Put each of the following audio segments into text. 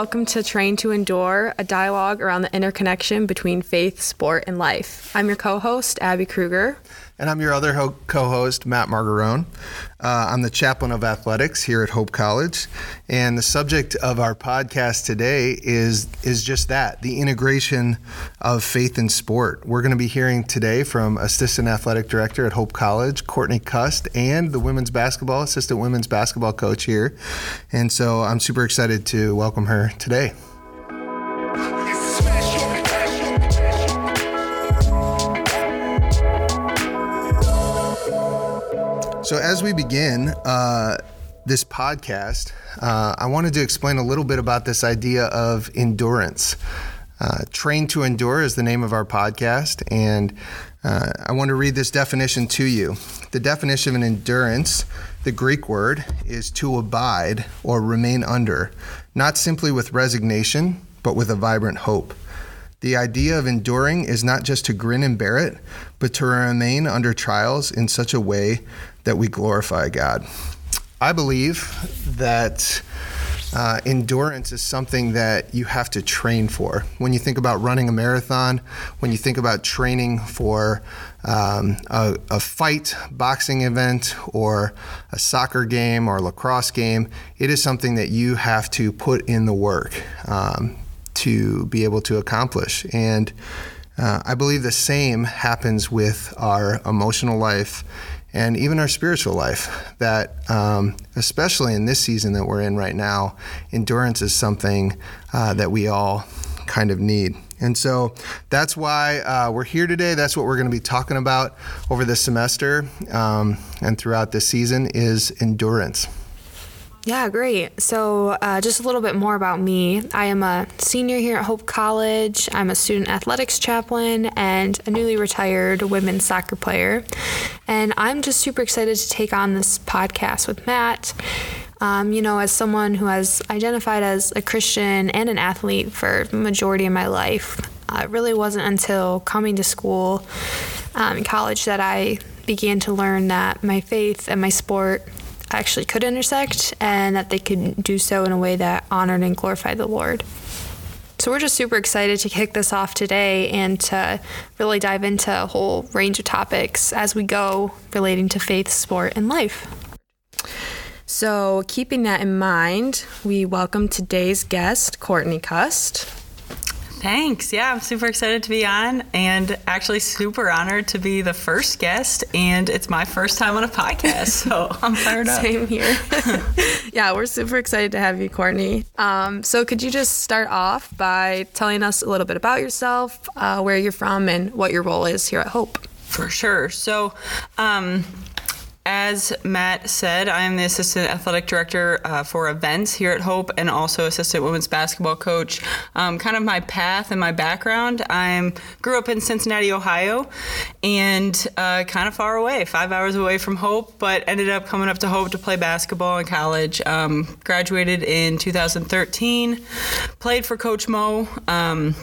Welcome to Train to Endure, a dialogue around the interconnection between faith, sport, and life. I'm your co host, Abby Kruger. And I'm your other ho- co host, Matt Margarone. Uh, I'm the chaplain of athletics here at Hope College. And the subject of our podcast today is, is just that the integration of faith and sport. We're going to be hearing today from Assistant Athletic Director at Hope College, Courtney Cust, and the women's basketball, assistant women's basketball coach here. And so I'm super excited to welcome her today. So, as we begin uh, this podcast, uh, I wanted to explain a little bit about this idea of endurance. Uh, Train to Endure is the name of our podcast, and uh, I want to read this definition to you. The definition of an endurance, the Greek word, is to abide or remain under, not simply with resignation, but with a vibrant hope. The idea of enduring is not just to grin and bear it, but to remain under trials in such a way that we glorify God. I believe that uh, endurance is something that you have to train for. When you think about running a marathon, when you think about training for um, a, a, fight, boxing event, or a soccer game or lacrosse game, it is something that you have to put in the work. Um, to be able to accomplish. And uh, I believe the same happens with our emotional life and even our spiritual life. That, um, especially in this season that we're in right now, endurance is something uh, that we all kind of need. And so that's why uh, we're here today. That's what we're going to be talking about over this semester um, and throughout this season is endurance. Yeah, great. So, uh, just a little bit more about me. I am a senior here at Hope College. I'm a student athletics chaplain and a newly retired women's soccer player. And I'm just super excited to take on this podcast with Matt. Um, you know, as someone who has identified as a Christian and an athlete for the majority of my life, uh, it really wasn't until coming to school um, college that I began to learn that my faith and my sport actually could intersect and that they could do so in a way that honored and glorified the Lord. So we're just super excited to kick this off today and to really dive into a whole range of topics as we go relating to faith, sport, and life. So, keeping that in mind, we welcome today's guest, Courtney Cust. Thanks. Yeah, I'm super excited to be on and actually super honored to be the first guest. And it's my first time on a podcast. So I'm fired up. Same here. yeah, we're super excited to have you, Courtney. Um, so could you just start off by telling us a little bit about yourself, uh, where you're from, and what your role is here at Hope? For sure. So, um, as Matt said, I am the assistant athletic director uh, for events here at Hope and also assistant women's basketball coach. Um, kind of my path and my background I grew up in Cincinnati, Ohio, and uh, kind of far away, five hours away from Hope, but ended up coming up to Hope to play basketball in college. Um, graduated in 2013, played for Coach Mo. Um,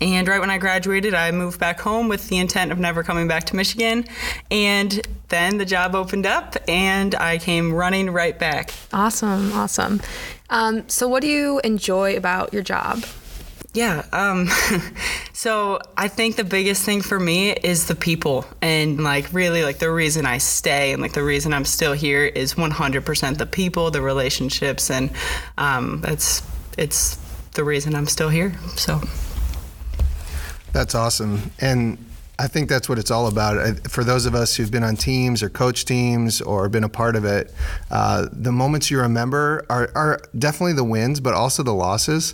and right when I graduated, I moved back home with the intent of never coming back to Michigan. And then the job opened up and I came running right back. Awesome, awesome. Um, so, what do you enjoy about your job? Yeah. Um, so I think the biggest thing for me is the people, and like really, like the reason I stay and like the reason I'm still here is 100% the people, the relationships, and um, that's it's the reason I'm still here. So. That's awesome. And I think that's what it's all about. For those of us who've been on teams or coach teams or been a part of it, uh, the moments you remember are, are definitely the wins, but also the losses.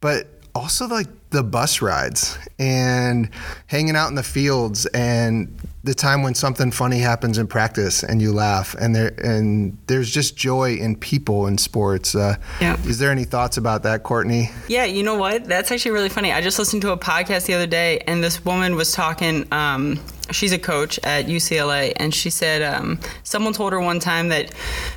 But also like the bus rides and hanging out in the fields and the time when something funny happens in practice and you laugh and there and there's just joy in people in sports. Uh, yeah. Is there any thoughts about that, Courtney? Yeah, you know what? That's actually really funny. I just listened to a podcast the other day and this woman was talking. Um, she's a coach at UCLA, and she said um, someone told her one time that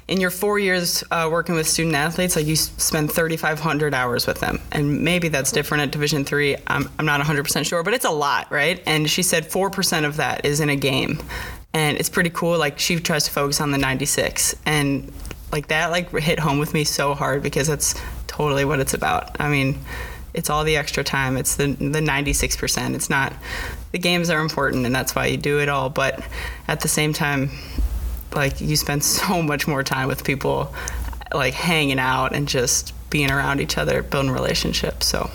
in your four years uh, working with student athletes, like you spend 3,500 hours with them, and maybe that's different at Division three. I'm, I'm not 100 percent sure, but it's a lot, right? And she said four percent of that is in a game, and it's pretty cool. Like she tries to focus on the 96, and like that like hit home with me so hard because that's totally what it's about. I mean, it's all the extra time. It's the the 96%. It's not the games are important and that's why you do it all, but at the same time like you spend so much more time with people like hanging out and just being around each other, building relationships. So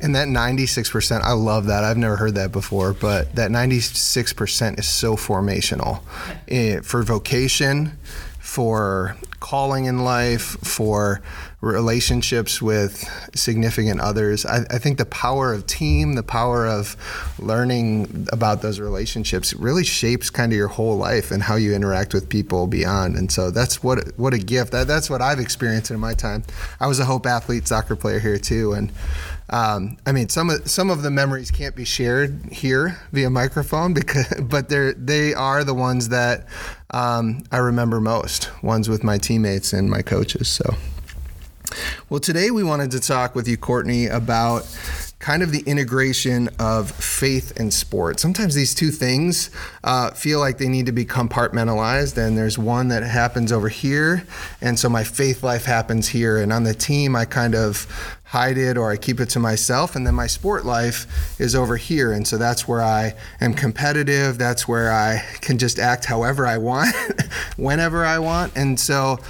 and that 96%, I love that. I've never heard that before, but that 96% is so formational eh, for vocation, for calling in life, for relationships with significant others. I, I, think the power of team, the power of learning about those relationships really shapes kind of your whole life and how you interact with people beyond. And so that's what what a gift. That, that's what I've experienced in my time. I was a Hope athlete soccer player here too, and um, I mean some of some of the memories can't be shared here via microphone because, but they're they are the ones that um, I remember most. Ones with my teammates and my coaches. So. Well, today we wanted to talk with you, Courtney, about kind of the integration of faith and sport. Sometimes these two things uh, feel like they need to be compartmentalized, and there's one that happens over here, and so my faith life happens here. And on the team, I kind of hide it or I keep it to myself, and then my sport life is over here. And so that's where I am competitive, that's where I can just act however I want, whenever I want. And so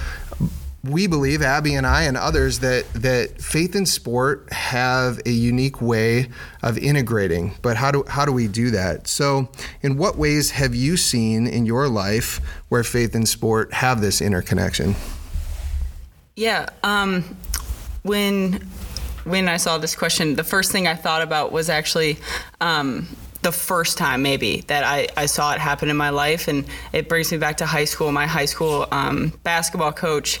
we believe, Abby and I and others, that that faith and sport have a unique way of integrating. But how do how do we do that? So, in what ways have you seen in your life where faith and sport have this interconnection? Yeah, um, when when I saw this question, the first thing I thought about was actually. Um, the first time maybe that I, I saw it happen in my life. And it brings me back to high school. My high school um, basketball coach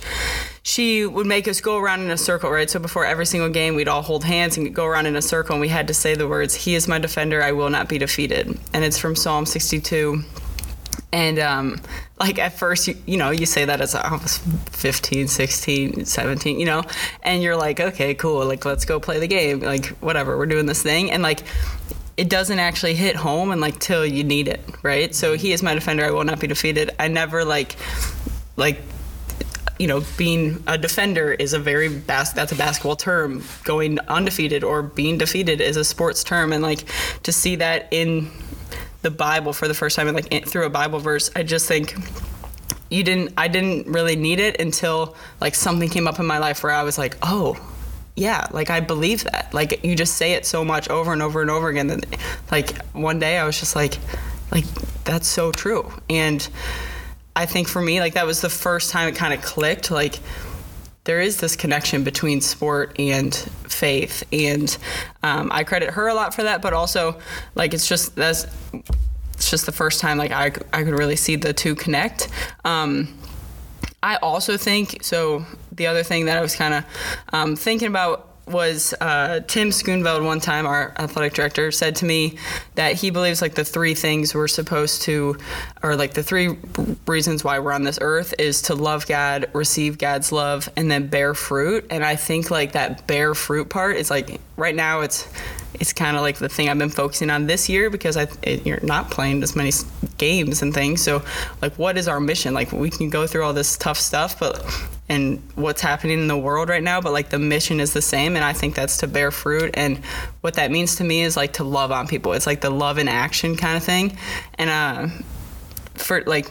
she would make us go around in a circle right? So before every single game we'd all hold hands and go around in a circle and we had to say the words he is my defender. I will not be defeated. And it's from psalm 62 and um, like at first you, you know you say that as I was 15 16 17 you know? And you're like okay cool. Like let's go play the game. Like whatever. We're doing this thing. And like it doesn't actually hit home and like till you need it, right? So he is my defender. I will not be defeated. I never like like you know, being a defender is a very bas- that's a basketball term. Going undefeated or being defeated is a sports term, and like to see that in the Bible for the first time, and like through a Bible verse, I just think you didn't. I didn't really need it until like something came up in my life where I was like, oh, yeah, like I believe that. Like you just say it so much over and over and over again that like one day I was just like like that's so true. And I think for me like that was the first time it kind of clicked like there is this connection between sport and faith and um, I credit her a lot for that but also like it's just that's it's just the first time like I, I could really see the two connect um, I also think so. The other thing that I was kind of um, thinking about was uh, Tim Schoonveld one time, our athletic director, said to me that he believes like the three things we're supposed to, or like the three reasons why we're on this earth is to love God, receive God's love, and then bear fruit. And I think like that bear fruit part is like right now it's it's kind of like the thing I've been focusing on this year because I it, you're not playing as many games and things. So like, what is our mission? Like, we can go through all this tough stuff, but and what's happening in the world right now, but like the mission is the same, and I think that's to bear fruit. And what that means to me is like to love on people. It's like the love in action kind of thing, and uh, for like.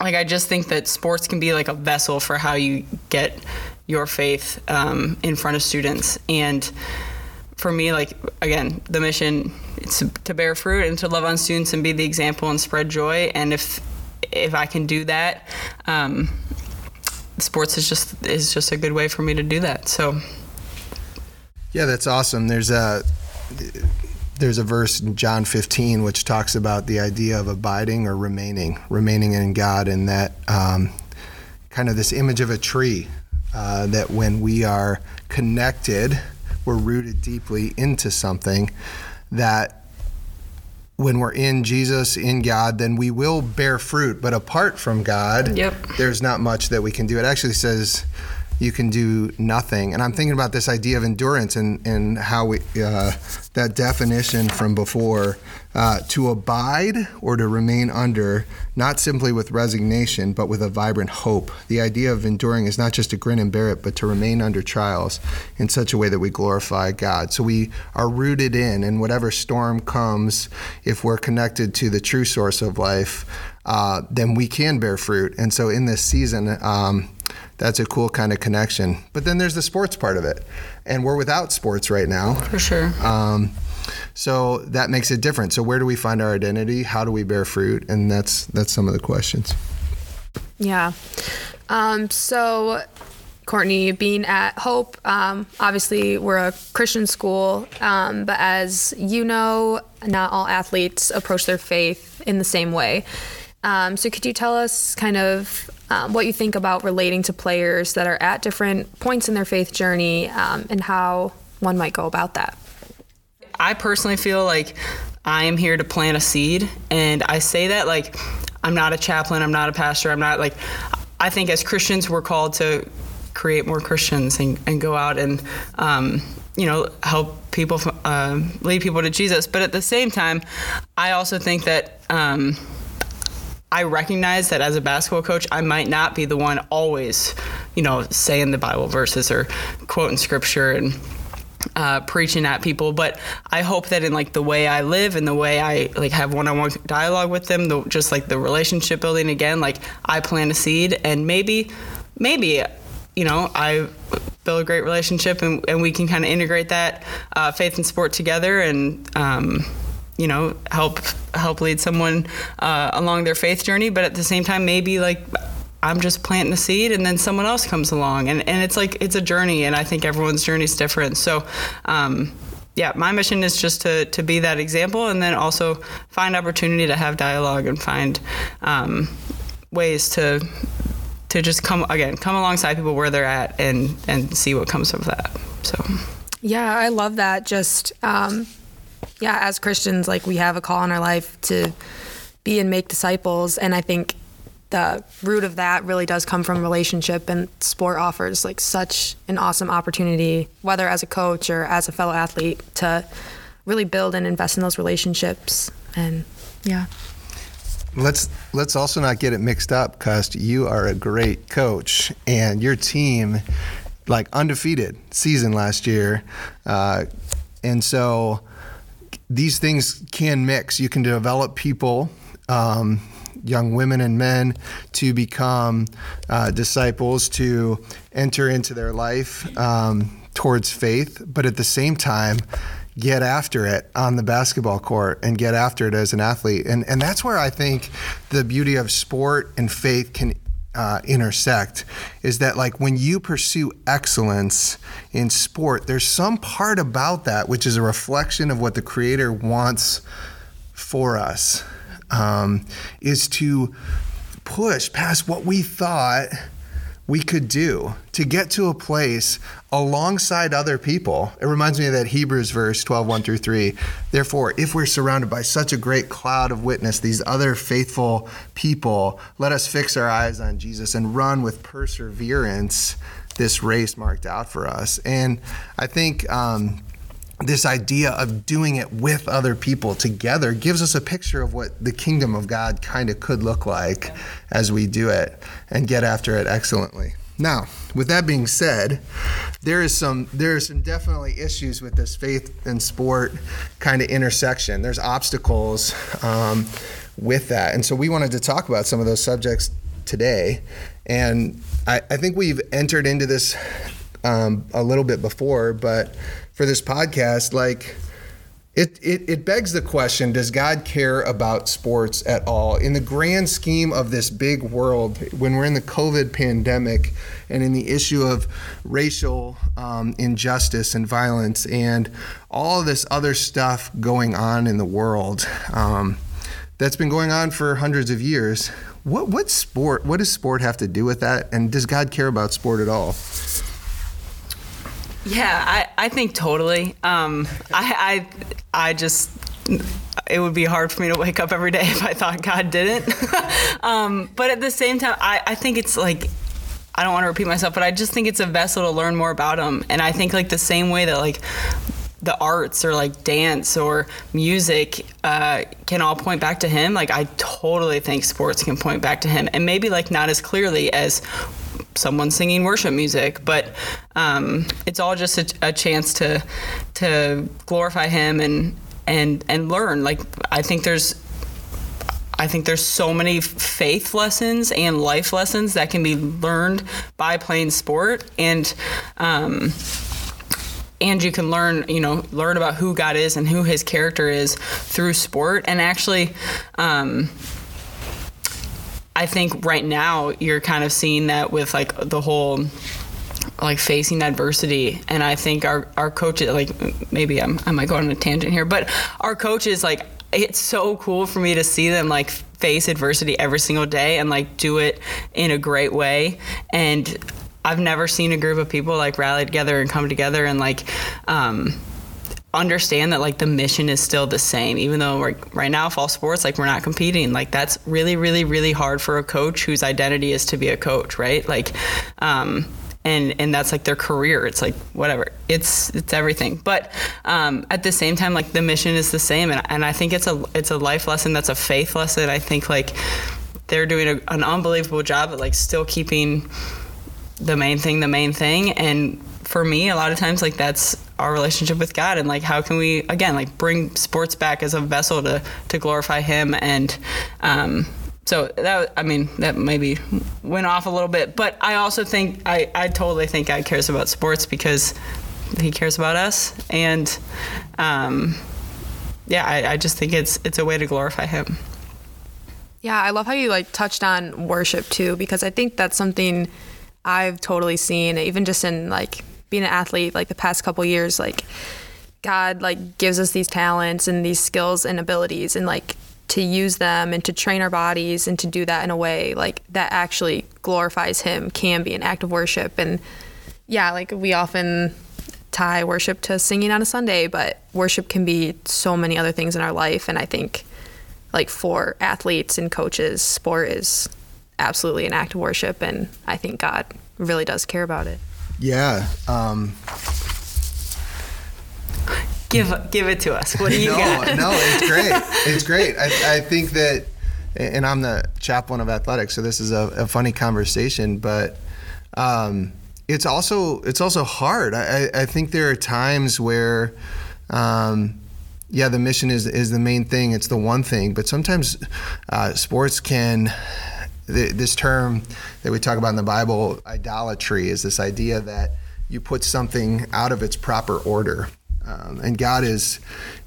Like I just think that sports can be like a vessel for how you get your faith um, in front of students, and for me, like again, the mission is to bear fruit and to love on students and be the example and spread joy. And if if I can do that, um, sports is just is just a good way for me to do that. So, yeah, that's awesome. There's a there's a verse in John 15 which talks about the idea of abiding or remaining, remaining in God, and that um, kind of this image of a tree uh, that when we are connected we're rooted deeply into something that when we're in Jesus, in God, then we will bear fruit. But apart from God, yep. there's not much that we can do. It actually says you can do nothing. And I'm thinking about this idea of endurance and, and how we, uh, that definition from before uh, to abide or to remain under, not simply with resignation, but with a vibrant hope. The idea of enduring is not just to grin and bear it, but to remain under trials in such a way that we glorify God. So we are rooted in, and whatever storm comes, if we're connected to the true source of life, uh, then we can bear fruit. And so in this season, um, that's a cool kind of connection. But then there's the sports part of it, and we're without sports right now. For sure. Um, so that makes it different. So where do we find our identity? How do we bear fruit? And that's that's some of the questions. Yeah. Um, so Courtney, being at Hope, um, obviously we're a Christian school, um, but as you know, not all athletes approach their faith in the same way. Um, so could you tell us kind of um, what you think about relating to players that are at different points in their faith journey um, and how one might go about that. I personally feel like I am here to plant a seed, and I say that like I'm not a chaplain, I'm not a pastor, I'm not like I think as Christians we're called to create more Christians and, and go out and um, you know help people uh, lead people to Jesus. But at the same time, I also think that. Um, I recognize that as a basketball coach, I might not be the one always, you know, saying the Bible verses or quoting scripture and uh, preaching at people. But I hope that in like the way I live and the way I like have one-on-one dialogue with them, the, just like the relationship building again, like I plant a seed and maybe, maybe, you know, I build a great relationship and, and we can kind of integrate that uh, faith and sport together and. Um, you know help help lead someone uh, along their faith journey but at the same time maybe like i'm just planting a seed and then someone else comes along. And, and it's like it's a journey and i think everyone's journey is different. So um, yeah, my mission is just to, to be that example and then also find opportunity to have dialogue and find um, ways to to just come again come alongside people where they're at and and see what comes of that. So. Yeah i love that. Just um, yeah, as Christians, like we have a call in our life to be and make disciples. And I think the root of that really does come from relationship and sport offers like such an awesome opportunity whether as a coach or as a fellow athlete to really build and invest in those relationships and yeah let's let's also not get it mixed up because you are a great coach and your team like undefeated season last year uh, and so these things can mix. You can develop people, um, young women and men, to become uh, disciples, to enter into their life um, towards faith, but at the same time, get after it on the basketball court and get after it as an athlete. And, and that's where I think the beauty of sport and faith can uh, intersect is that like when you pursue excellence in sport there's some part about that which is a reflection of what the creator wants for us um, is to push past what we thought we could do to get to a place alongside other people. It reminds me of that Hebrews verse 12, 1 through 3. Therefore, if we're surrounded by such a great cloud of witness, these other faithful people, let us fix our eyes on Jesus and run with perseverance this race marked out for us. And I think um, this idea of doing it with other people together gives us a picture of what the kingdom of God kind of could look like as we do it and get after it excellently. Now, with that being said, there is some there are some definitely issues with this faith and sport kind of intersection. There's obstacles um, with that, and so we wanted to talk about some of those subjects today. And I, I think we've entered into this um, a little bit before, but for this podcast, like it, it, it begs the question does God care about sports at all? In the grand scheme of this big world, when we're in the COVID pandemic and in the issue of racial um, injustice and violence and all this other stuff going on in the world um, that's been going on for hundreds of years, what, what sport, what does sport have to do with that? And does God care about sport at all? Yeah, I, I think totally. Um, I, I I just it would be hard for me to wake up every day if I thought God didn't. um, but at the same time, I, I think it's like I don't want to repeat myself, but I just think it's a vessel to learn more about him. And I think like the same way that like the arts or like dance or music uh, can all point back to him. Like I totally think sports can point back to him, and maybe like not as clearly as someone singing worship music, but um, it's all just a, a, chance to to glorify him and and and learn. Like I think there's. I think there's so many faith lessons and life lessons that can be learned by playing sport, and um, and you can learn you know learn about who god is and who his character is through sport and actually um, i think right now you're kind of seeing that with like the whole like facing adversity. And i think our our coaches like maybe I'm, i might go on a tangent here but our coaches like it's so cool for me to see them like face adversity every single day and like do it in a great way. And I've never seen a group of people like rally together and come together and like um, understand that like the mission is still the same even though like right now fall sports like we're not competing. Like that's really really really hard for a coach whose identity is to be a coach right? Like um, and and that's like their career. It's like whatever. It's it's everything. But um, at the same time like the mission is the same and, and i think it's a it's a life lesson that's a faith lesson. I think like they're doing a, an unbelievable job at like still keeping the main thing the main thing. And for me a lot of times like that's our relationship with god and like how can we again like bring sports back as a vessel to to glorify him and um so that I mean that maybe went off a little bit, but I also think I, I totally think God cares about sports because He cares about us, and um, yeah, I, I just think it's it's a way to glorify Him. Yeah, I love how you like touched on worship too, because I think that's something I've totally seen, even just in like being an athlete, like the past couple years, like God like gives us these talents and these skills and abilities, and like to use them and to train our bodies and to do that in a way like that actually glorifies Him can be an act of worship. And yeah, like we often tie worship to singing on a Sunday, but worship can be so many other things in our life, and I think like for athletes and coaches, sport is absolutely an act of worship, and I think God really does care about it. Yeah. Um, give give it to us. What do you no, got? no, it's great. It's great. I, I, think that, and I'm the chaplain of athletics, so this is a, a funny conversation, but. Um, it's also it's also hard. I, I think there are times where um, yeah, the mission is is the main thing. It's the one thing, but sometimes uh, sports can this term that we talk about in the Bible, idolatry, is this idea that you put something out of its proper order. Um, and God is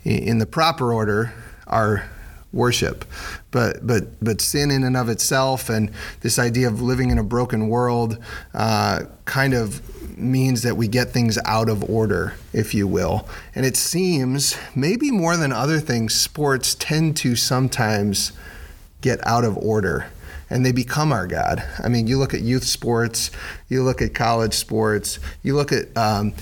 in the proper order, our worship. But, but, but sin in and of itself and this idea of living in a broken world uh, kind of means that we get things out of order, if you will. And it seems, maybe more than other things, sports tend to sometimes get out of order and they become our God. I mean, you look at youth sports, you look at college sports, you look at um,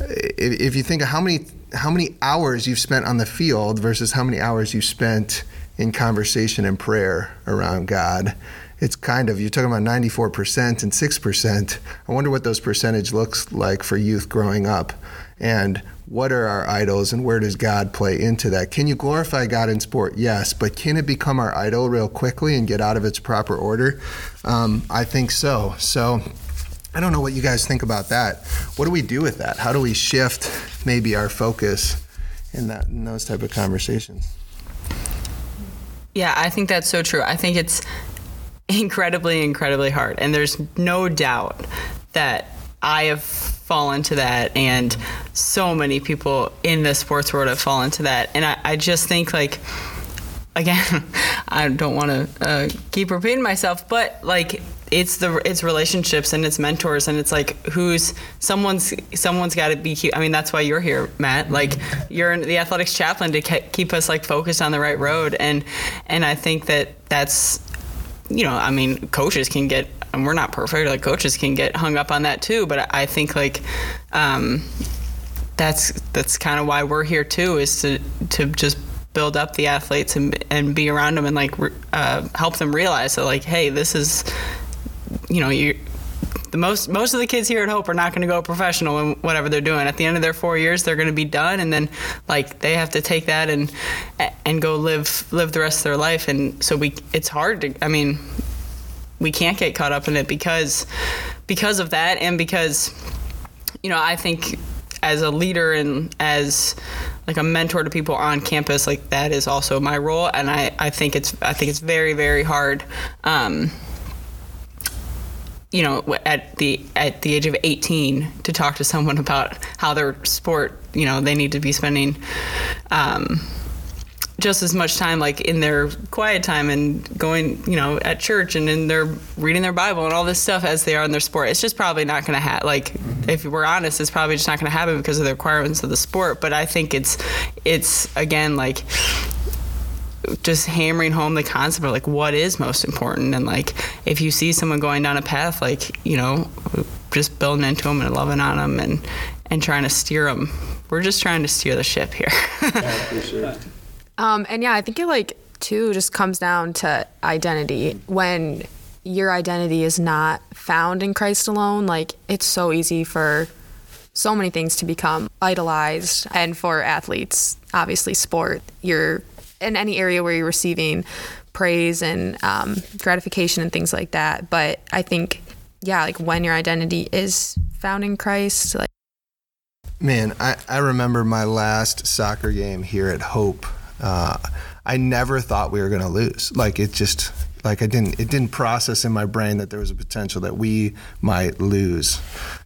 if, if, you think of how many how many hours you've spent on the field versus how many hours you've spent in conversation and prayer around God. It's kind of you're talking about 94% and 6%. I wonder what those percentage looks like for youth growing up. And what are our idols and where does God play into that? Can you glorify God in sport? Yes, but can it become our idol real quickly and get out of its proper order? Um, I think so. So I don't know what you guys think about that. What do we do with that? How do we shift maybe our focus in that in those type of conversations? Yeah, I think that's so true. I think it's incredibly, incredibly hard. And there's no doubt that I have fallen into that and so many people in the sports world have fallen into that. And i, I just think like again i don't want to uh, keep repeating myself but like it's the it's relationships and it's mentors and it's like who's someone's someone's got to be i mean that's why you're here matt. Like you're the athletics chaplain to keep us like focused on the right road. And and i think that that's you know i mean coaches can get and we're not perfect. Like coaches can get hung up on that too. But I think like um, that's that's kind of why we're here too, is to to just build up the athletes and and be around them and like uh, help them realize that like, hey, this is you know you the most most of the kids here at Hope are not going to go professional in whatever they're doing. At the end of their four years, they're going to be done, and then like they have to take that and and go live live the rest of their life. And so we, it's hard to. I mean, we can't get caught up in it because because of that, and because you know I think as a leader and as like a mentor to people on campus, like that is also my role, and I, I think it's I think it's very very hard. Um, you know, at the at the age of 18, to talk to someone about how their sport, you know, they need to be spending. Um, just as much time like in their quiet time and going you know at church and in their reading their bible and all this stuff as they are in their sport. It's just probably not going to happen like if we're honest it's probably just not going to happen because of the requirements of the sport. But i think it's it's again like just hammering home the concept of like what is most important. And like if you see someone going down a path like you know just building into them and loving on them and and trying to steer them we're just trying to steer the ship here. Yeah, um, and yeah, I think it like too just comes down to identity. When your identity is not found in Christ alone, like it's so easy for so many things to become idolized. And for athletes, obviously, sport, you're in any area where you're receiving praise and um, gratification and things like that. But I think, yeah, like when your identity is found in Christ, like. Man, I, I remember my last soccer game here at Hope uh, I never thought we were going to lose. Like it just like I didn't it didn't process in my brain that there was a potential that we might lose.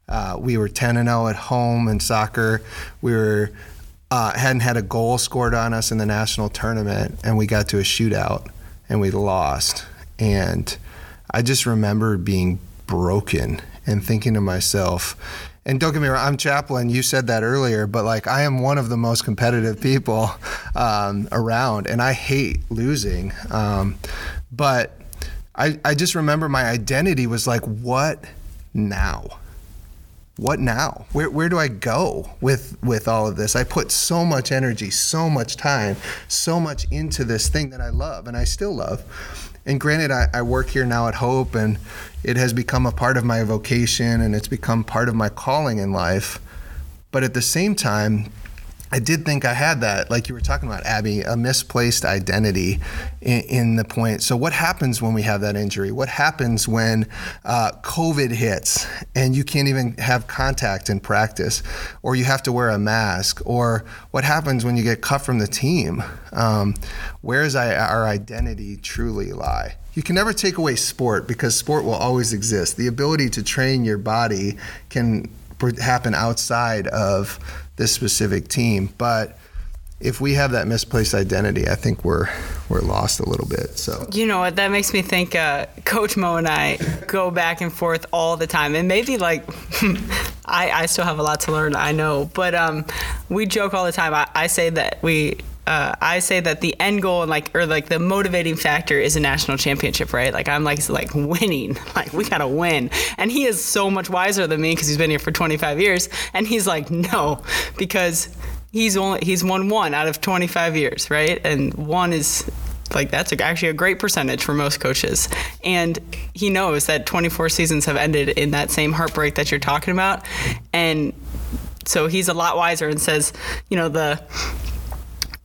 Uh, we were 10 and 0 at home in soccer. We were uh, hadn't had a goal scored on us in the national tournament, and we got to a shootout and we lost. And I just remember being broken and thinking to myself, and don't get me wrong, I'm chaplain. You said that earlier, but like I am one of the most competitive people um, around, and I hate losing. Um, but I, I just remember my identity was like, what now? What now? Where, where do I go with with all of this? I put so much energy, so much time, so much into this thing that I love, and I still love and granted, I, I, work here now at Hope, and it has become a part of my vocation and it's become part of my calling in life. But at the same time, I did think I had that, like you were talking about, Abby, a misplaced identity in, in the point. So, what happens when we have that injury? What happens when uh, COVID hits and you can't even have contact in practice, or you have to wear a mask? Or what happens when you get cut from the team? Um, where does our identity truly lie? You can never take away sport because sport will always exist. The ability to train your body can happen outside of this specific team. But if we have that misplaced identity, I think we're we're lost a little bit. So you know what? That makes me think. Uh, Coach Mo and I go back and forth all the time, and maybe like I, I still have a lot to learn. I know, but um, we joke all the time. I, I say that we uh, I say that the end goal and like or like the motivating factor is a national championship, right? Like I'm like like winning, like we gotta win. And he is so much wiser than me because he's been here for 25 years, and he's like no, because he's only he's won one out of 25 years, right? And one is like that's actually a great percentage for most coaches and he knows that 24 seasons have ended in that same heartbreak that you're talking about and so he's a lot wiser and says you know the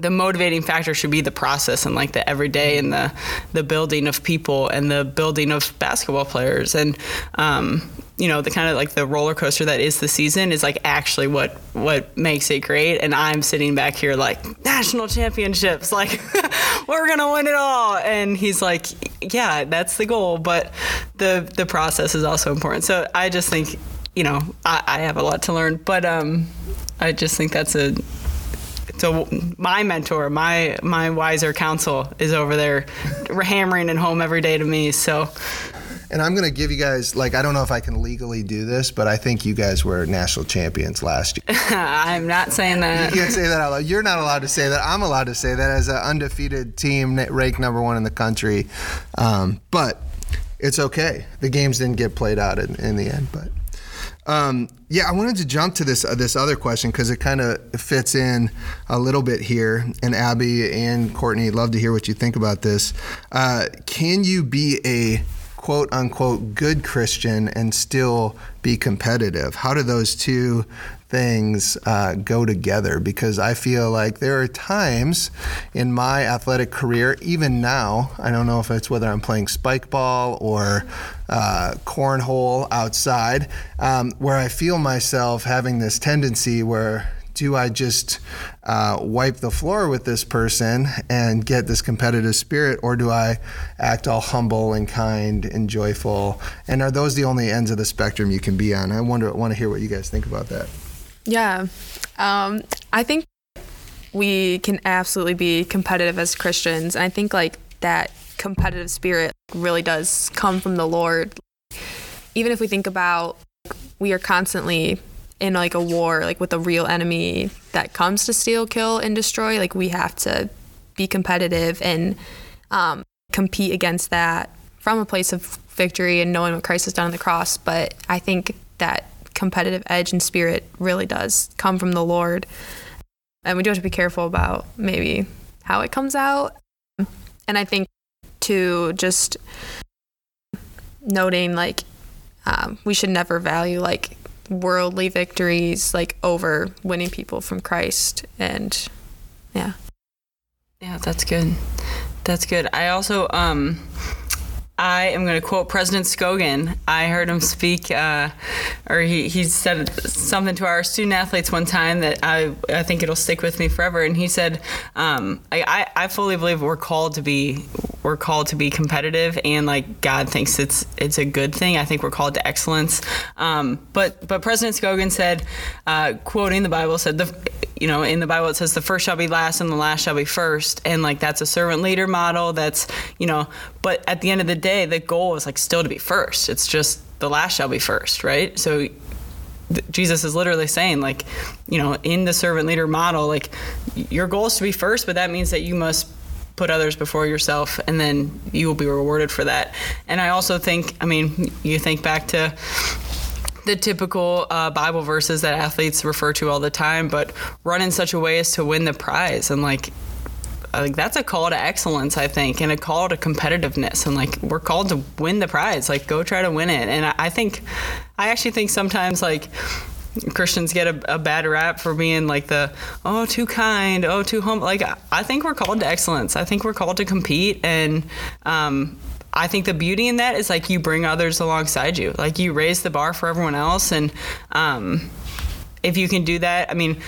the motivating factor should be the process and like the everyday and the the building of people and the building of basketball players. And um, you know the kind of like the roller coaster that is the season is like actually what what makes it great. And i'm sitting back here like national championships like we're gonna win it all. And he's like yeah that's the goal. But the the process is also important. So i just think you know i, I have a lot to learn. But um i just think that's a so my mentor, my my wiser counsel, is over there hammering it home every day to me. So. And I'm going to give you guys, like, I don't know if I can legally do this, but I think you guys were national champions last year. I'm not saying that. You can't say that out loud. You're not allowed to say that. I'm allowed to say that as an undefeated team ranked number one in the country. Um, but it's okay. The games didn't get played out in, in the end. But um, yeah, I wanted to jump to this uh, this other question because it kind of fits in a little bit here. And Abby and Courtney, love to hear what you think about this. Uh, can you be a quote unquote good Christian and still be competitive? How do those two things uh, go together? Because I feel like there are times in my athletic career, even now, I don't know if it's whether I'm playing spike ball or uh, cornhole outside, um, where I feel myself having this tendency where do I just uh, wipe the floor with this person and get this competitive spirit, or do I act all humble and kind and joyful? And are those the only ends of the spectrum you can be on? I wonder, want to hear what you guys think about that. Yeah, um, I think we can absolutely be competitive as Christians, and I think like that competitive spirit really does come from the Lord. Even if we think about we are constantly in like a war like with a real enemy that comes to steal kill and destroy like we have to be competitive and um, compete against that from a place of victory and knowing what christ has done on the cross but i think that competitive edge and spirit really does come from the lord and we do have to be careful about maybe how it comes out and i think to just noting like um, we should never value like worldly victories like over winning people from Christ and yeah. Yeah, that's good. That's good. I also um I am going to quote President Scogin. I heard him speak, uh, or he, he said something to our student athletes one time that I, I think it'll stick with me forever. And he said, um, I, I fully believe we're called to be we're called to be competitive, and like God thinks it's it's a good thing. I think we're called to excellence. Um, but but President Scogin said, uh, quoting the Bible, said the you know, in the Bible it says the first shall be last and the last shall be first. And like that's a servant leader model. That's, you know, but at the end of the day, the goal is like still to be first. It's just the last shall be first, right? So Jesus is literally saying, like, you know, in the servant leader model, like, your goal is to be first, but that means that you must put others before yourself, and then you will be rewarded for that. And I also think, I mean, you think back to the typical uh, Bible verses that athletes refer to all the time, but run in such a way as to win the prize. And like, like that's a call to excellence, I think, and a call to competitiveness. And like, we're called to win the prize. Like, go try to win it. And I, I think, I actually think sometimes like. Christians get a, a, bad rap for being like the oh too kind oh too humble. Like I think we're called to excellence. I think we're called to compete and um, I think the beauty in that is like you bring others alongside you, like you raise the bar for everyone else, and um, if you can do that, I mean,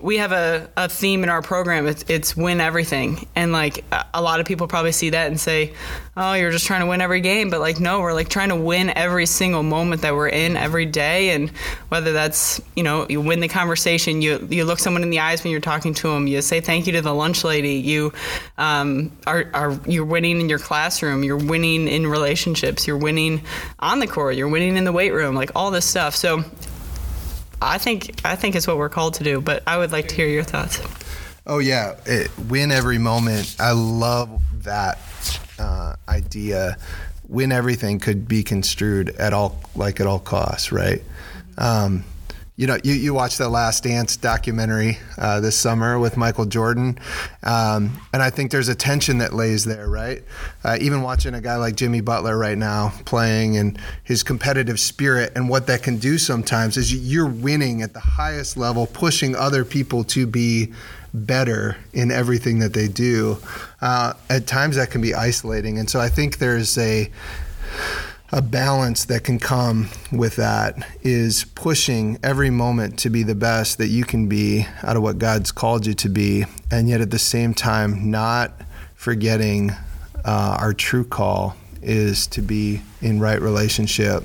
we have a, a theme in our program. It's, it's win everything. And like a lot of people probably see that and say, oh, you're just trying to win every game. But like, no, we're like trying to win every single moment that we're in every day. And whether that's, you know, you win the conversation, you, you look someone in the eyes when you're talking to them, you say thank you to the lunch lady, you um, are, are, you're winning in your classroom, you're winning in relationships, you're winning on the court, you're winning in the weight room, like all this stuff. So I think I think it's what we're called to do. But I would like to hear your thoughts. Oh yeah, it, win every moment. I love that uh, idea. Win everything could be construed at all like at all costs, right? Um, you know, you, you watched the Last Dance documentary uh, this summer with Michael Jordan, um, and I think there's a tension that lays there, right? Uh, even watching a guy like Jimmy Butler right now playing and his competitive spirit and what that can do sometimes is you're winning at the highest level, pushing other people to be better in everything that they do. Uh, at times that can be isolating, and so I think there's a a balance that can come with that is pushing every moment to be the best that you can be out of what God's called you to be, and yet at the same time, not forgetting uh, our true call is to be in right relationship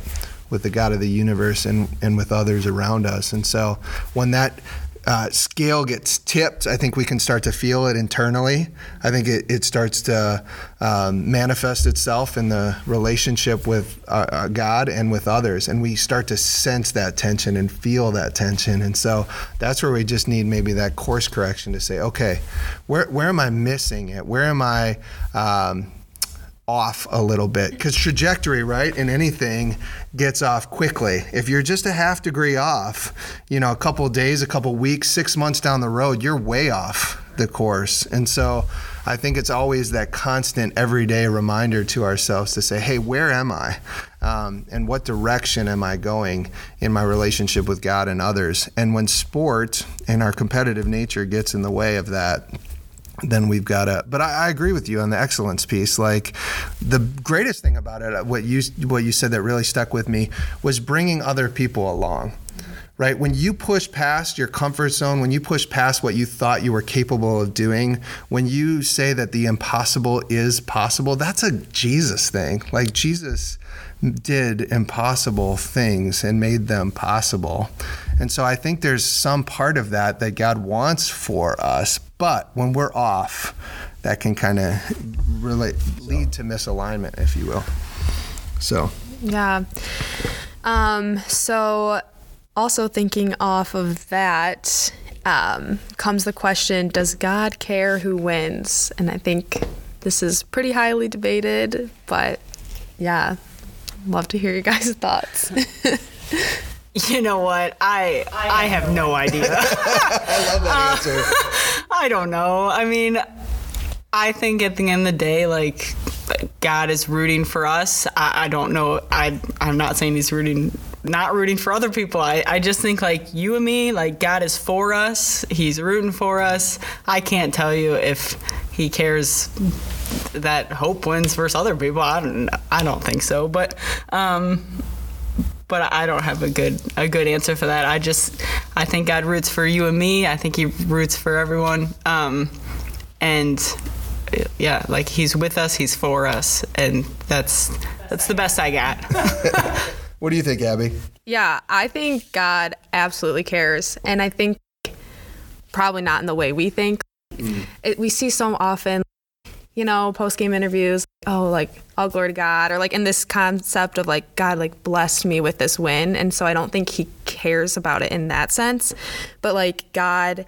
with the God of the universe and, and with others around us. And so when that uh, scale gets tipped, I think we can start to feel it internally. I think it, it starts to um, manifest itself in the relationship with uh, uh, God and with others. And we start to sense that tension and feel that tension. And so that's where we just need maybe that course correction to say, okay, where, where am I missing it? Where am I? Um, off a little bit because trajectory right in anything gets off quickly if you're just a half degree off you know a couple days a couple weeks six months down the road you're way off the course. And so I think it's always that constant everyday reminder to ourselves to say, hey, where am I? Um, and what direction am I going in my relationship with God and others? And when sport and our competitive nature gets in the way of that, then we've got to. But I, I, agree with you on the excellence piece. Like the greatest thing about it, uh, what you what you said that really stuck with me was bringing other people along right? When you push past your comfort zone, when you push past what you thought you were capable of doing, when you say that the impossible is possible, that's a Jesus thing. Like Jesus did impossible things and made them possible. And so I think there's some part of that that God wants for us, but when we're off, that can kind of relate lead to misalignment, if you will. So, yeah. Um, so also thinking off of that um, comes the question does god care who wins and i think this is pretty highly debated but yeah love to hear your guys thoughts you know what i i, have no idea i love that answer uh, i don't know i mean i think at the end of the day like god is rooting for us i, I don't know i i'm not saying he's rooting not rooting for other people. I, I just think like you and me, like God is for us. He's rooting for us. I can't tell you if he cares that hope wins versus other people. I don't I don't think so. But um but I don't have a good a good answer for that. I just I think God roots for you and me. I think he roots for everyone. Um and yeah, like he's with us, he's for us, and that's that's the best I got. What do you think, Abby? Yeah, I think God absolutely cares. And I think probably not in the way we think. Mm. It, we see so often, you know, post game interviews, oh, like, all glory to God, or like in this concept of like, God, like, blessed me with this win. And so I don't think he cares about it in that sense. But like, God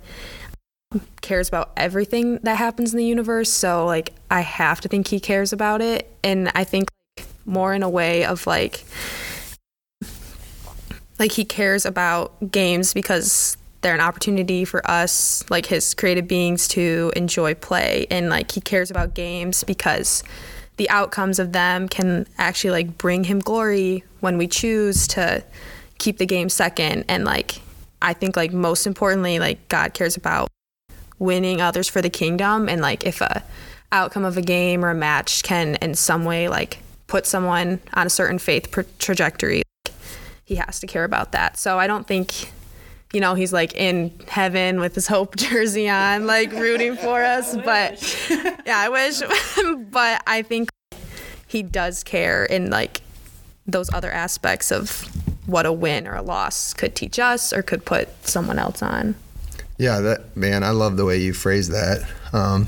cares about everything that happens in the universe. So like, I have to think he cares about it. And I think more in a way of like, like he cares about games because they're an opportunity for us like his creative beings to enjoy play and like he cares about games because the outcomes of them can actually like bring him glory when we choose to keep the game second and like i think like most importantly like god cares about winning others for the kingdom and like if a outcome of a game or a match can in some way like put someone on a certain faith trajectory like, he has to care about that. So I don't think you know, he's like in heaven with his hope jersey on, like rooting for us. But yeah, I wish. but I think he does care in like those other aspects of what a win or a loss could teach us or could put someone else on. Yeah, that man, I love the way you phrase that. Um,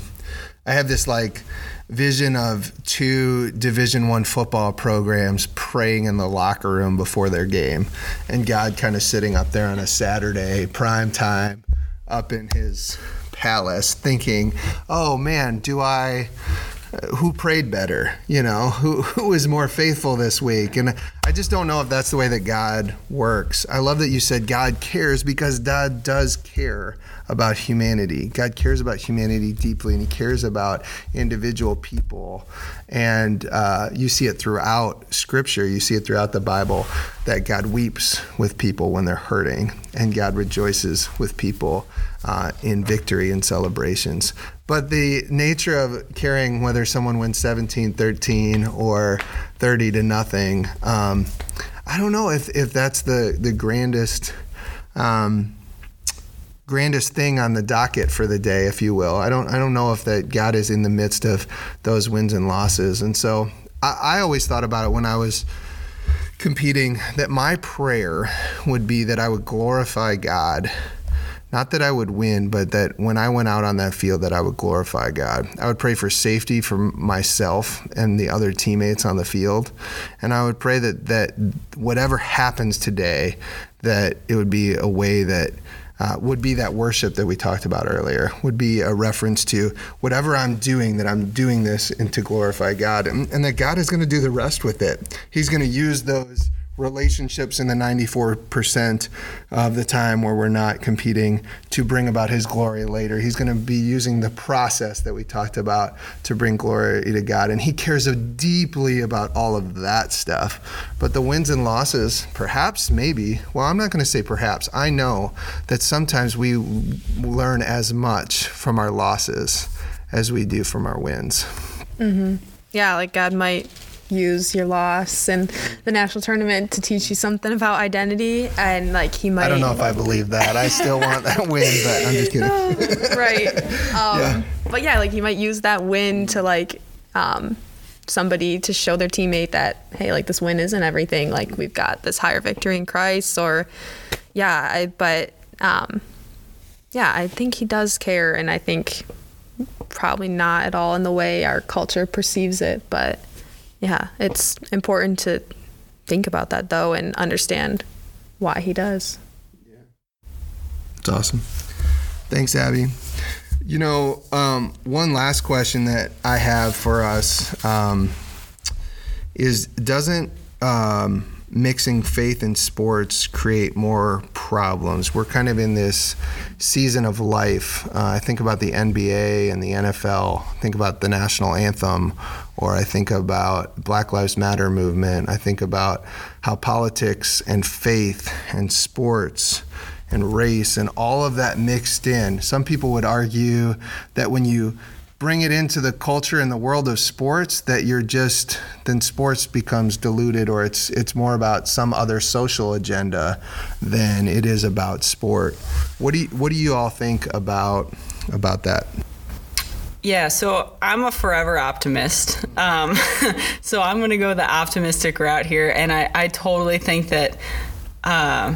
I have this like vision of two division one football programs praying in the locker room before their game and god kind of sitting up there on a saturday prime time up in his palace thinking oh man do i who prayed better you know who who was more faithful this week and i just don't know if that's the way that god works i love that you said god cares because god does care about humanity. God cares about humanity deeply, and He cares about individual people. And uh, you see it throughout Scripture. You see it throughout the Bible that God weeps with people when they're hurting, and God rejoices with people uh, in victory and celebrations. But the nature of caring whether someone wins 17 13 or 30 to nothing, um, I don't know if, if that's the, the grandest. Um, grandest thing on the docket for the day, if you will. I don't I don't know if that God is in the midst of those wins and losses. And so I, I always thought about it when I was competing that my prayer would be that I would glorify God. Not that I would win, but that when I went out on that field that I would glorify God. I would pray for safety for myself and the other teammates on the field. And I would pray that that whatever happens today that it would be a way that uh, would be that worship that we talked about earlier, would be a reference to whatever I'm doing, that I'm doing this and to glorify God, and, and that God is going to do the rest with it. He's going to use those relationships in the 94% of the time where we're not competing to bring about his glory later. He's going to be using the process that we talked about to bring glory to God. And he cares deeply about all of that stuff. But the wins and losses, perhaps, maybe, well, I'm not going to say perhaps. I know that sometimes we learn as much from our losses as we do from our wins. Mm-hmm. Yeah, like God might use your loss and the national tournament to teach you something about identity and like he might I don't know if I believe that. I still want that win, but I'm just kidding. right. Um, yeah. but yeah, like he might use that win to like um, somebody to show their teammate that hey, like this win isn't everything. Like we've got this higher victory in Christ or yeah, I but um, yeah, I think he does care and I think probably not at all in the way our culture perceives it, but yeah, it's important to think about that though and understand why he does. Yeah. It's awesome. Thanks, Abby. You know, um, one last question that I have for us um, is doesn't um, mixing faith and sports create more problems. We're kind of in this season of life. Uh, I think about the NBA and the NFL, think about the national anthem, or I think about Black Lives Matter movement. I think about how politics and faith and sports and race and all of that mixed in. Some people would argue that when you bring it into the culture and the world of sports that you're just then sports becomes diluted or it's it's more about some other social agenda than it is about sport. What do you, what do you all think about about that? Yeah, so I'm a forever optimist. Um, so I'm going to go the optimistic route here, and I, I totally think that. Uh,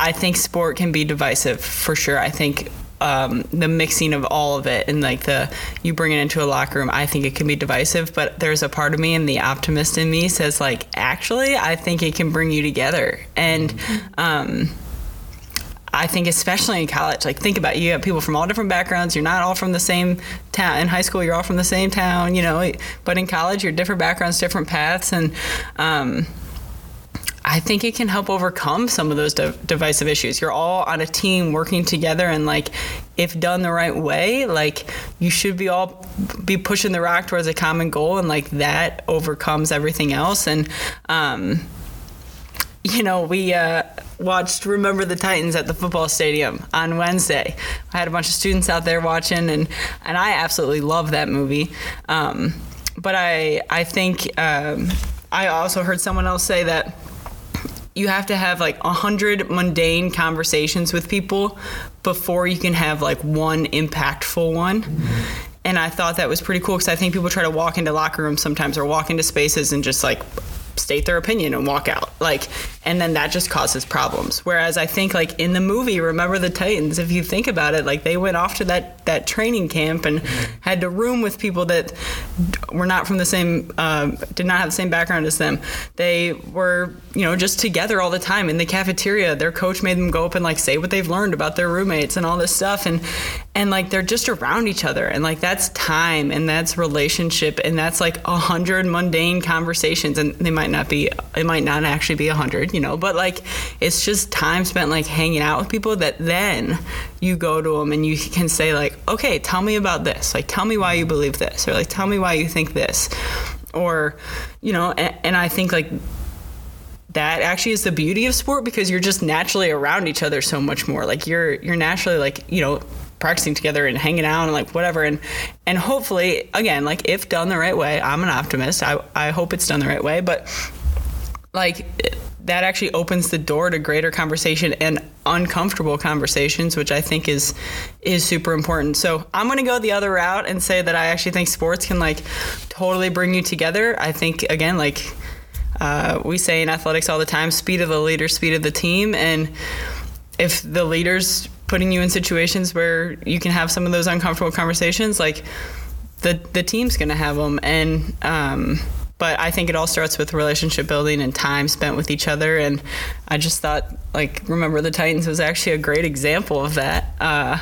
I think sport can be divisive for sure. I think um, the mixing of all of it and like the you bring it into a locker room i think it can be divisive but there's a part of me and the optimist in me says like actually i think it can bring you together and um, I think especially in college, like think about it, you have people from all different backgrounds. You're not all from the same town. In high school, you're all from the same town, you know. But in college, you're different backgrounds, different paths, and um, I think it can help overcome some of those de- divisive issues. You're all on a team working together, and like, if done the right way, like you should be all be pushing the rock towards a common goal, and like that overcomes everything else. And um, you know, we uh, watched Remember the Titans at the football stadium on Wednesday. I had a bunch of students out there watching, and and I absolutely love that movie. Um, but I I think um, I also heard someone else say that you have to have like a hundred mundane conversations with people before you can have like one impactful one. And I thought that was pretty cool because I think people try to walk into locker rooms sometimes or walk into spaces and just like state their opinion and walk out. Like, and then that just causes problems. Whereas I think like in the movie, remember the Titans, if you think about it, like they went off to that, that training camp and had to room with people that were not from the same, uh, did not have the same background as them. They were, you know, just together all the time in the cafeteria. Their coach made them go up and like say what they've learned about their roommates and all this stuff. And, and like they're just around each other. And like that's time and that's relationship and that's like a hundred mundane conversations. And they might not be, it might not actually be a hundred, you know, but like it's just time spent like hanging out with people that then you go to them and you can say like, okay, tell me about this. Like, tell me why you believe this, or like, tell me why you think this, or you know. And, and I think like that actually is the beauty of sport because you're just naturally around each other so much more. Like you're you're naturally like you know practicing together and hanging out and like whatever. And and hopefully again like if done the right way i'm an optimist. I, I hope it's done the right way. But like that actually opens the door to greater conversation and uncomfortable conversations which i think is is super important. So i'm going to go the other route and say that i actually think sports can like totally bring you together. I think again like uh, we say in athletics all the time speed of the leader speed of the team. And if the leaders putting you in situations where you can have some of those uncomfortable conversations, like the the team's going to have them. And um, but I think it all starts with relationship building and time spent with each other. And I just thought, like, remember the Titans was actually a great example of that. Uh,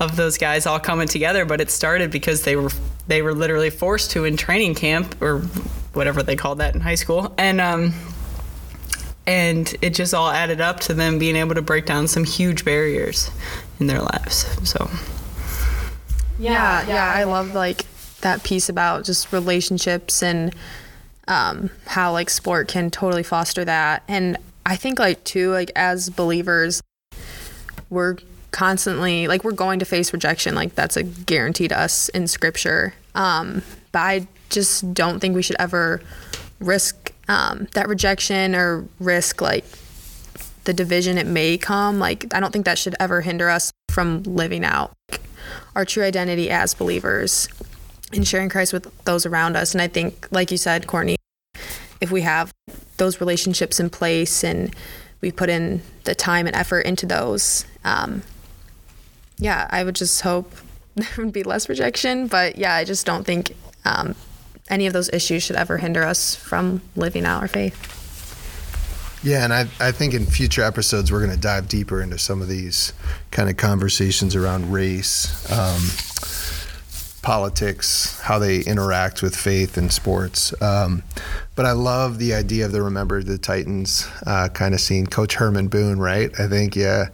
of those guys all coming together, but it started because they were they were literally forced to in training camp or whatever they called that in high school, and um, and it just all added up to them being able to break down some huge barriers in their lives. So, yeah, yeah, I love like that piece about just relationships and um, how like sport can totally foster that. And I think like too, like as believers, we're constantly like we're going to face rejection. Like that's a guarantee to us in scripture. Um, but I just don't think we should ever risk um, that rejection or risk like the division it may come. Like I don't think that should ever hinder us from living out our true identity as believers and sharing Christ with those around us. And I think, like you said, Courtney, if we have those relationships in place and we put in the time and effort into those, um, yeah, I would just hope there would be less rejection. But yeah, I just don't think um, any of those issues should ever hinder us from living out our faith. Yeah, and I, I think in future episodes, we're going to dive deeper into some of these kind of conversations around race, um, politics, how they interact with faith and sports. Um, but I love the idea of the Remember the Titans uh, kind of scene. Coach Herman Boone, right? I think, yeah,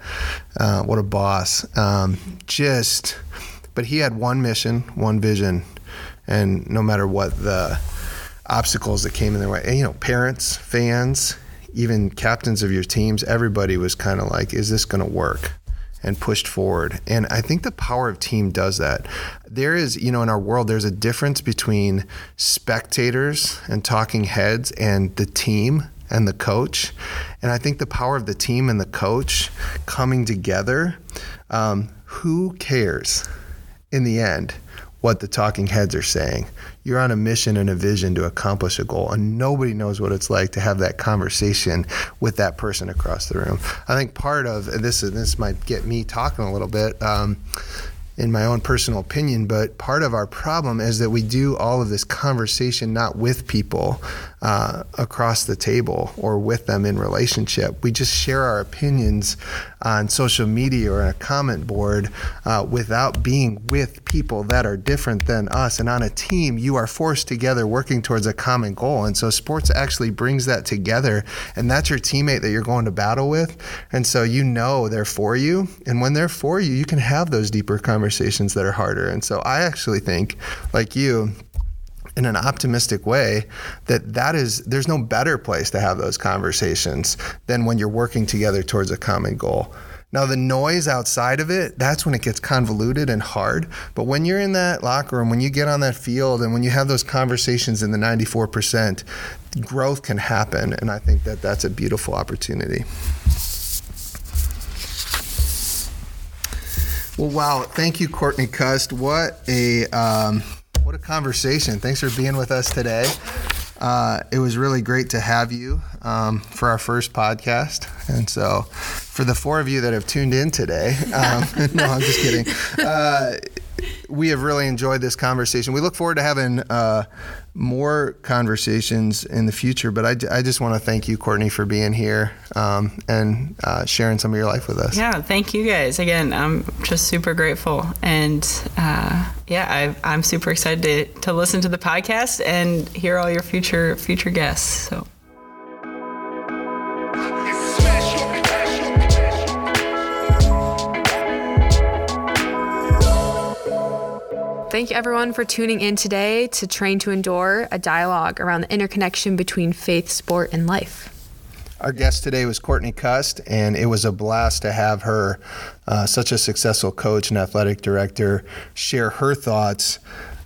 uh, what a boss. Um, just, but he had one mission, one vision, and no matter what the obstacles that came in their way, and, you know, parents, fans, even captains of your teams, everybody was kind of like, is this going to work? And pushed forward. And I think the power of team does that. There is, you know, in our world, there's a difference between spectators and talking heads and the team and the coach. And I think the power of the team and the coach coming together, um, who cares in the end? What the talking heads are saying. You're on a mission and a vision to accomplish a goal, and nobody knows what it's like to have that conversation with that person across the room. I think part of this this might get me talking a little bit. Um, in my own personal opinion, but part of our problem is that we do all of this conversation not with people uh, across the table or with them in relationship. We just share our opinions on social media or a comment board uh, without being with people that are different than us. And on a team, you are forced together working towards a common goal. And so sports actually brings that together. And that's your teammate that you're going to battle with. And so you know they're for you. And when they're for you, you can have those deeper conversations that are harder. And so I actually think, like you, in an optimistic way that that is there's no better place to have those conversations than when you're working together towards a common goal. Now the noise outside of it that's when it gets convoluted and hard. But when you're in that locker room when you get on that field and when you have those conversations in the 94% growth can happen and i think that that's a beautiful opportunity. Well wow. Thank you courtney cust. What a um, what a conversation. Thanks for being with us today. Uh, it was really great to have you um, for our first podcast. And so, for the four of you that have tuned in today, um, no, I'm just kidding. Uh, we have really enjoyed this conversation. We look forward to having uh, more conversations in the future. But I, I just want to thank you, Courtney, for being here um, and uh, sharing some of your life with us. Yeah, thank you guys. Again, I'm just super grateful. And uh, yeah, I, am super excited to, to listen to the podcast and hear all your future future guests. So. Thank you, everyone, for tuning in today to Train to Endure, a dialogue around the interconnection between faith, sport, and life. Our guest today was Courtney Cust, and it was a blast to have her, uh, such a successful coach and athletic director, share her thoughts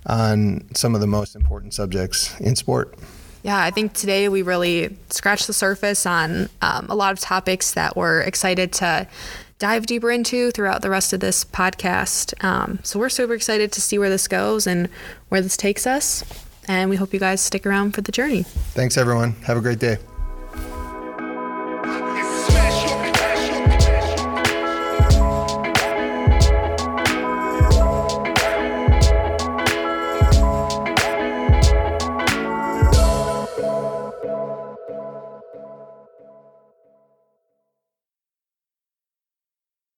on some of the most important subjects in sport. Yeah, I think today we really scratched the surface on um, a lot of topics that we're excited to dive deeper into throughout the rest of this podcast. Um, so we're super excited to see where this goes and where this takes us. And we hope you guys stick around for the journey. Thanks, everyone. Have a great day.